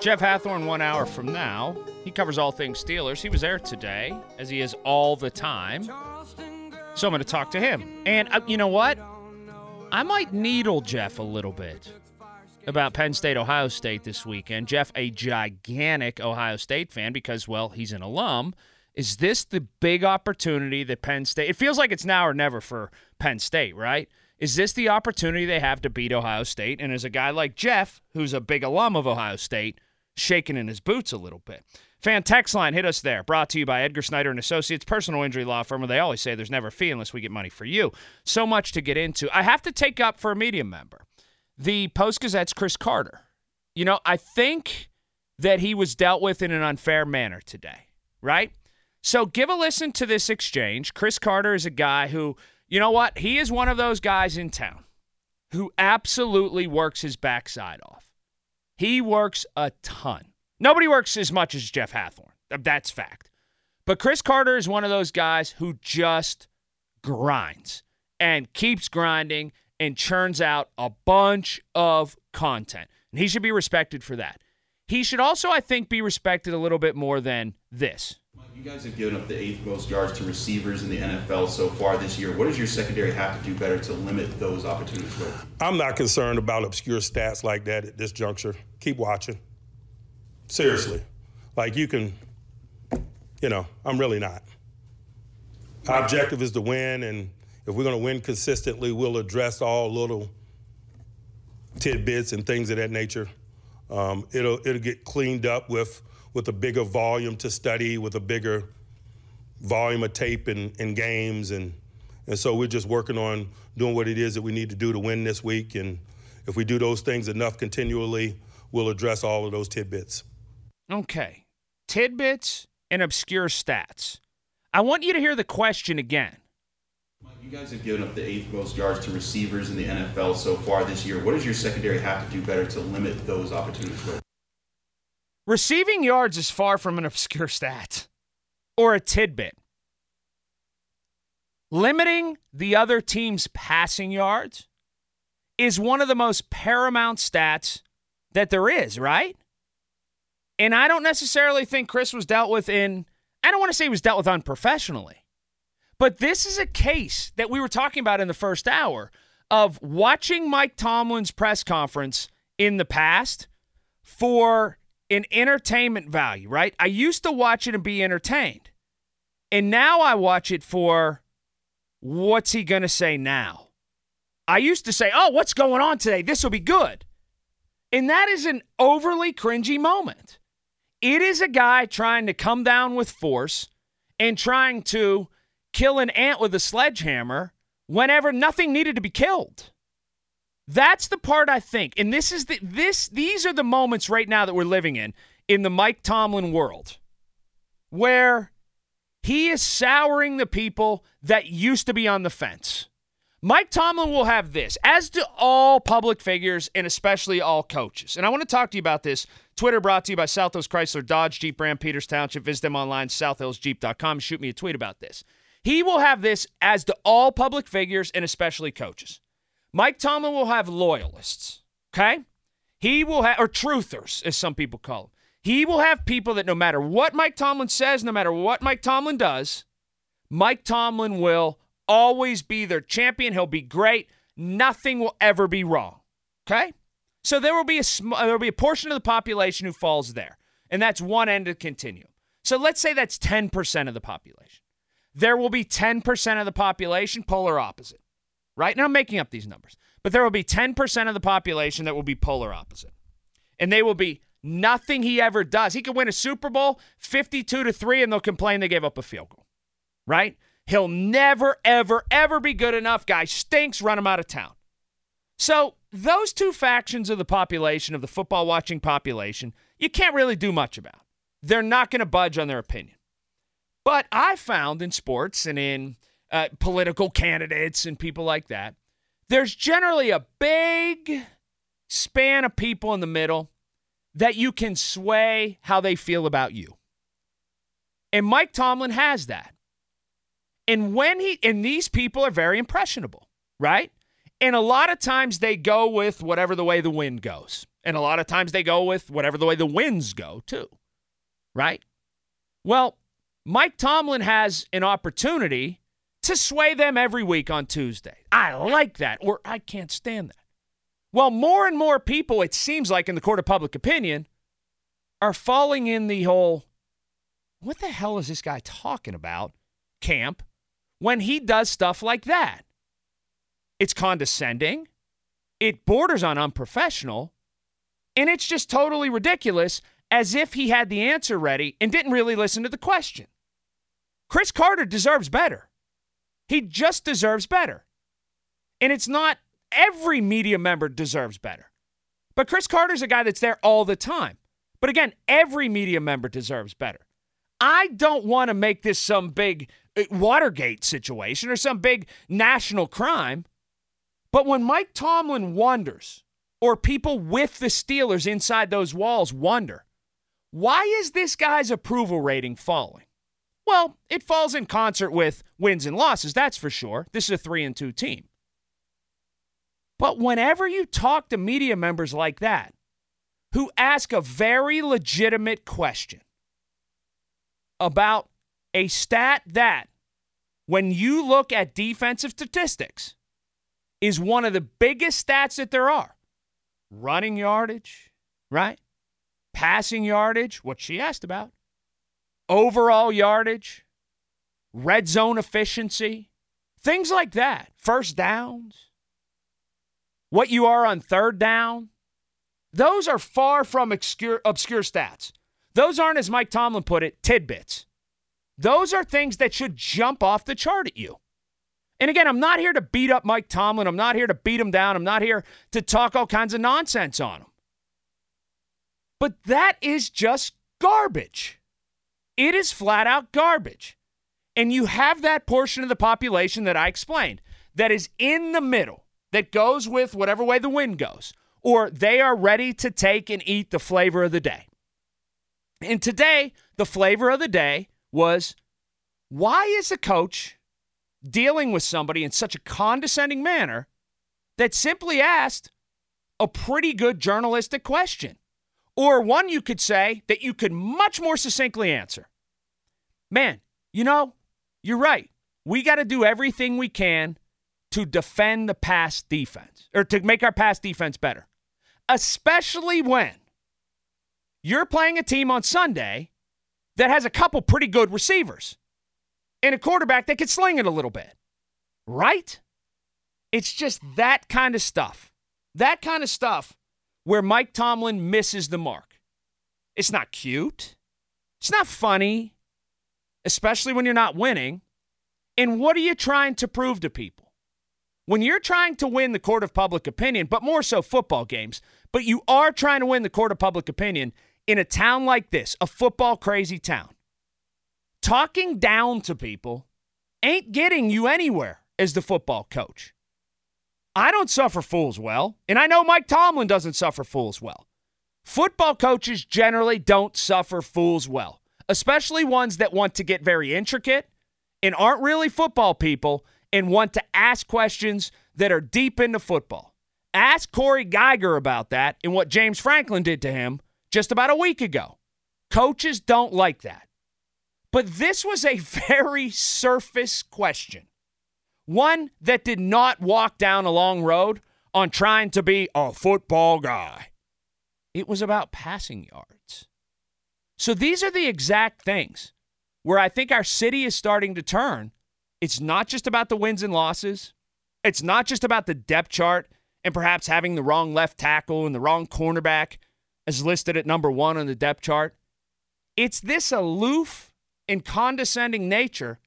Jeff Hathhorn, one hour from now. He covers all things Steelers. He was there today, as he is all the time. So I'm going to talk to him. And uh, you know what? I might needle Jeff a little bit about Penn State, Ohio State this weekend. Jeff, a gigantic Ohio State fan because, well, he's an alum. Is this the big opportunity that Penn State? It feels like it's now or never for Penn State, right? Is this the opportunity they have to beat Ohio State? And as a guy like Jeff, who's a big alum of Ohio State, shaking in his boots a little bit. Fan text line, hit us there. Brought to you by Edgar Snyder and Associates, personal injury law firm. Where they always say there's never a fee unless we get money for you. So much to get into. I have to take up for a media member the Post Gazette's Chris Carter. You know, I think that he was dealt with in an unfair manner today, right? So give a listen to this exchange. Chris Carter is a guy who, you know what? He is one of those guys in town who absolutely works his backside off. He works a ton. Nobody works as much as Jeff Hathhorn. That's fact. But Chris Carter is one of those guys who just grinds and keeps grinding and churns out a bunch of content. And he should be respected for that. He should also, I think, be respected a little bit more than this. You guys have given up the eighth most yards to receivers in the NFL so far this year. What does your secondary have to do better to limit those opportunities? I'm not concerned about obscure stats like that at this juncture. Keep watching. Seriously. Like you can, you know, I'm really not. Objective is to win, and if we're going to win consistently, we'll address all little tidbits and things of that nature. Um, it'll it'll get cleaned up with with a bigger volume to study, with a bigger volume of tape and, and games, and and so we're just working on doing what it is that we need to do to win this week. And if we do those things enough continually, we'll address all of those tidbits. Okay, tidbits and obscure stats. I want you to hear the question again. You guys have given up the eighth most yards to receivers in the NFL so far this year. What does your secondary have to do better to limit those opportunities? Receiving yards is far from an obscure stat or a tidbit. Limiting the other team's passing yards is one of the most paramount stats that there is, right? And I don't necessarily think Chris was dealt with in, I don't want to say he was dealt with unprofessionally. But this is a case that we were talking about in the first hour of watching Mike Tomlin's press conference in the past for an entertainment value, right? I used to watch it and be entertained. And now I watch it for what's he going to say now? I used to say, oh, what's going on today? This will be good. And that is an overly cringy moment. It is a guy trying to come down with force and trying to kill an ant with a sledgehammer whenever nothing needed to be killed. That's the part I think. And this is the this these are the moments right now that we're living in in the Mike Tomlin world where he is souring the people that used to be on the fence. Mike Tomlin will have this, as do all public figures and especially all coaches. And I want to talk to you about this. Twitter brought to you by Southwest Chrysler Dodge Jeep Ram Peters Township. Visit them online, southhillsjeep.com. Shoot me a tweet about this. He will have this as to all public figures and especially coaches. Mike Tomlin will have loyalists, okay? He will have, or truthers, as some people call them. He will have people that no matter what Mike Tomlin says, no matter what Mike Tomlin does, Mike Tomlin will always be their champion. He'll be great. Nothing will ever be wrong. Okay? So there will be a sm- there will be a portion of the population who falls there. And that's one end of the continuum. So let's say that's 10% of the population there will be 10% of the population polar opposite. Right? Now I'm making up these numbers. But there will be 10% of the population that will be polar opposite. And they will be nothing he ever does. He could win a Super Bowl 52 to 3 and they'll complain they gave up a field goal. Right? He'll never ever ever be good enough. Guy stinks, run him out of town. So, those two factions of the population of the football watching population, you can't really do much about. They're not going to budge on their opinion. But I found in sports and in uh, political candidates and people like that, there's generally a big span of people in the middle that you can sway how they feel about you. And Mike Tomlin has that. And when he, and these people are very impressionable, right? And a lot of times they go with whatever the way the wind goes. And a lot of times they go with whatever the way the winds go, too. Right? Well, Mike Tomlin has an opportunity to sway them every week on Tuesday. I like that, or I can't stand that. Well, more and more people, it seems like in the court of public opinion, are falling in the whole, what the hell is this guy talking about camp when he does stuff like that? It's condescending, it borders on unprofessional, and it's just totally ridiculous as if he had the answer ready and didn't really listen to the question. Chris Carter deserves better. He just deserves better. And it's not every media member deserves better. But Chris Carter's a guy that's there all the time. But again, every media member deserves better. I don't want to make this some big uh, Watergate situation or some big national crime. But when Mike Tomlin wonders, or people with the Steelers inside those walls wonder, why is this guy's approval rating falling? Well, it falls in concert with wins and losses, that's for sure. This is a 3 and 2 team. But whenever you talk to media members like that, who ask a very legitimate question about a stat that, when you look at defensive statistics, is one of the biggest stats that there are running yardage, right? Passing yardage, what she asked about, overall yardage, red zone efficiency, things like that, first downs, what you are on third down. Those are far from obscure, obscure stats. Those aren't, as Mike Tomlin put it, tidbits. Those are things that should jump off the chart at you. And again, I'm not here to beat up Mike Tomlin. I'm not here to beat him down. I'm not here to talk all kinds of nonsense on him. But that is just garbage. It is flat out garbage. And you have that portion of the population that I explained that is in the middle, that goes with whatever way the wind goes, or they are ready to take and eat the flavor of the day. And today, the flavor of the day was why is a coach dealing with somebody in such a condescending manner that simply asked a pretty good journalistic question? Or one you could say that you could much more succinctly answer. Man, you know, you're right. We got to do everything we can to defend the pass defense or to make our pass defense better, especially when you're playing a team on Sunday that has a couple pretty good receivers and a quarterback that can sling it a little bit. Right? It's just that kind of stuff. That kind of stuff where Mike Tomlin misses the mark. It's not cute. It's not funny, especially when you're not winning. And what are you trying to prove to people? When you're trying to win the court of public opinion, but more so football games, but you are trying to win the court of public opinion in a town like this, a football crazy town, talking down to people ain't getting you anywhere as the football coach. I don't suffer fools well, and I know Mike Tomlin doesn't suffer fools well. Football coaches generally don't suffer fools well, especially ones that want to get very intricate and aren't really football people and want to ask questions that are deep into football. Ask Cory Giger about that and what James Franklin did to him just about a week ago. Coaches don't like that. But this was a very surface question. One that did not walk down a long road on trying to be a football guy. It was about passing yards. So these are the exact things where I think our city is starting to turn. It's not just about the wins and losses. It's not just about the depth chart and perhaps having the wrong left tackle and the wrong cornerback as listed at number one on the depth chart. It's this aloof and condescending nature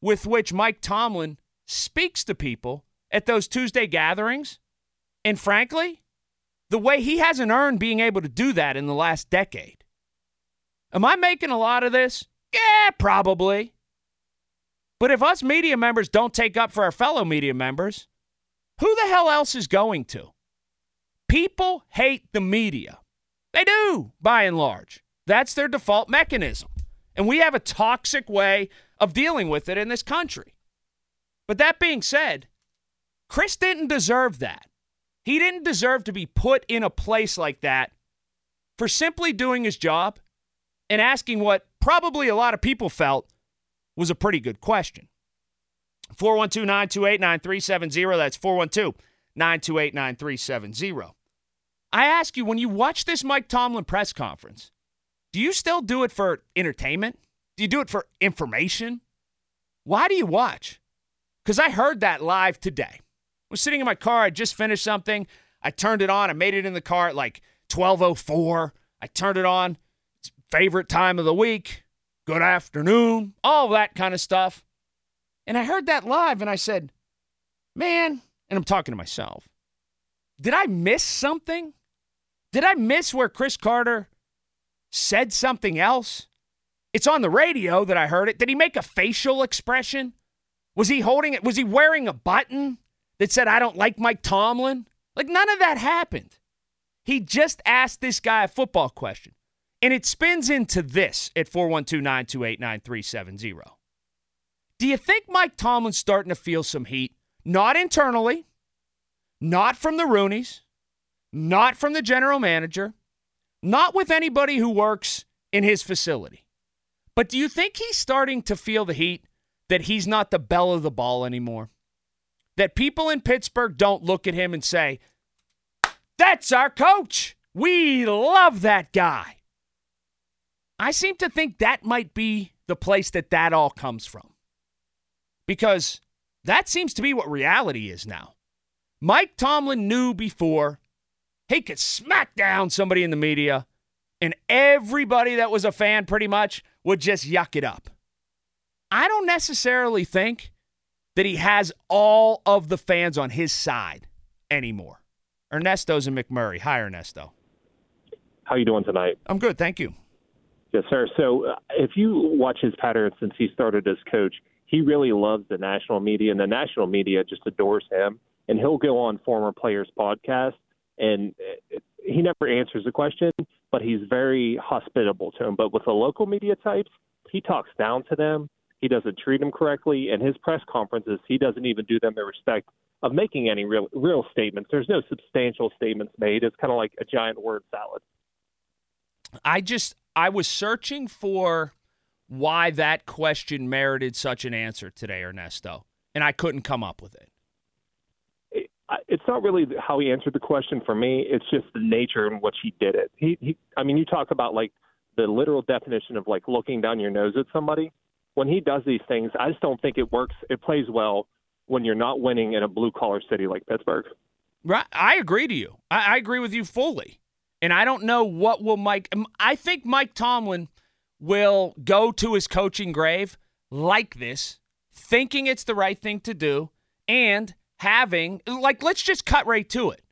with which Mike Tomlin speaks to people at those Tuesday gatherings. And frankly, the way he hasn't earned being able to do that in the last decade. Am I making a lot of this? Yeah, probably. But if us media members don't take up for our fellow media members, who the hell else is going to? People hate the media. They do, by and large. That's their default mechanism. And we have a toxic way of dealing with it in this country. But that being said, Chris didn't deserve that. He didn't deserve to be put in a place like that for simply doing his job and asking what probably a lot of people felt was a pretty good question. 412 928 9370. That's 412 928 9370. I ask you, when you watch this Mike Tomlin press conference, do you still do it for entertainment? Do you do it for information? Why do you watch? Because I heard that live today. I was sitting in my car. I just finished something. I turned it on. I made it in the car at like 1204. I turned it on. It's favorite time of the week. Good afternoon. All that kind of stuff. And I heard that live and I said, man, and I'm talking to myself, did I miss something? Did I miss where Chris Carter said something else? It's on the radio that I heard it. Did he make a facial expression? Was he holding it? Was he wearing a button that said, I don't like Mike Tomlin? Like, none of that happened. He just asked this guy a football question. And it spins into this at 412 928 9370. Do you think Mike Tomlin's starting to feel some heat? Not internally, not from the Rooneys, not from the general manager, not with anybody who works in his facility. But do you think he's starting to feel the heat that he's not the belle of the ball anymore? That people in Pittsburgh don't look at him and say, That's our coach. We love that guy. I seem to think that might be the place that that all comes from. Because that seems to be what reality is now. Mike Tomlin knew before he could smack down somebody in the media, and everybody that was a fan pretty much would just yuck it up. I don't necessarily think that he has all of the fans on his side anymore. Ernesto's in McMurray. Hi, Ernesto. How you doing tonight? I'm good, thank you. Yes, sir. So uh, if you watch his pattern since he started as coach, he really loves the national media, and the national media just adores him. And he'll go on former players' podcasts, and he never answers the question, but he's very hospitable to him. But with the local media types, he talks down to them. He doesn't treat them correctly, and his press conferences, he doesn't even do them the respect of making any real real statements. There's no substantial statements made. It's kind of like a giant word salad. I just I was searching for why that question merited such an answer today, Ernesto, and I couldn't come up with it. It's not really how he answered the question for me. It's just the nature in which he did it. He, he, I mean, you talk about like the literal definition of like looking down your nose at somebody. When he does these things, I just don't think it works. It plays well when you're not winning in a blue collar city like Pittsburgh. Right, I agree to you. I, I agree with you fully. And I don't know what will Mike. I think Mike Tomlin will go to his coaching grave like this, thinking it's the right thing to do, and having, like, let's just cut right to it.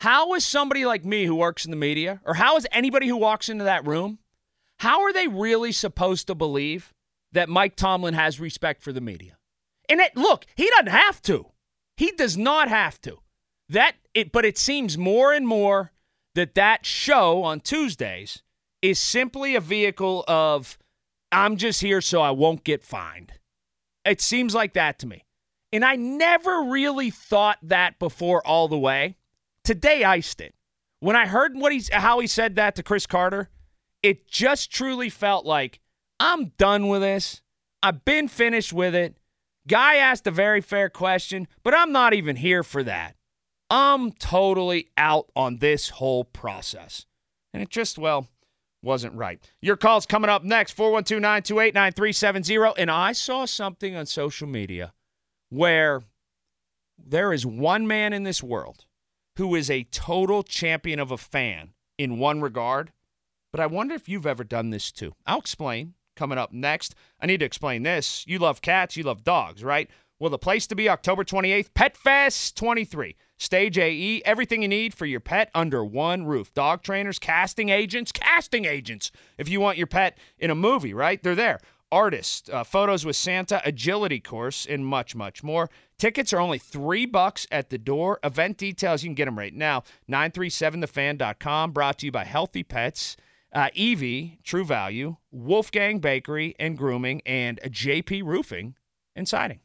How is somebody like me who works in the media, or how is anybody who walks into that room, how are they really supposed to believe that Mike Tomlin has respect for the media? And it, look, he doesn't have to. He does not have to. That it, but it seems more and more that that show on Tuesdays is simply a vehicle of I'm just here so I won't get fined. It seems like that to me. And I never really thought that before all the way. Today iced it. When I heard what he's how he said that to Chris Carter, it just truly felt like I'm done with this. I've been finished with it. Guy asked a very fair question, but I'm not even here for that. I'm totally out on this whole process. And it just, well, wasn't right. Your call's coming up next 412 928 9370. And I saw something on social media where there is one man in this world who is a total champion of a fan in one regard. But I wonder if you've ever done this too. I'll explain coming up next. I need to explain this. You love cats, you love dogs, right? Well, the place to be October 28th, Pet Fest 23. Stage AE, everything you need for your pet under one roof. Dog trainers, casting agents, casting agents. If you want your pet in a movie, right? They're there. Artists, uh, photos with Santa, agility course, and much, much more. Tickets are only three bucks at the door. Event details, you can get them right now. 937thefan.com, brought to you by Healthy Pets, uh, Evie, True Value, Wolfgang Bakery and Grooming, and JP Roofing and Siding.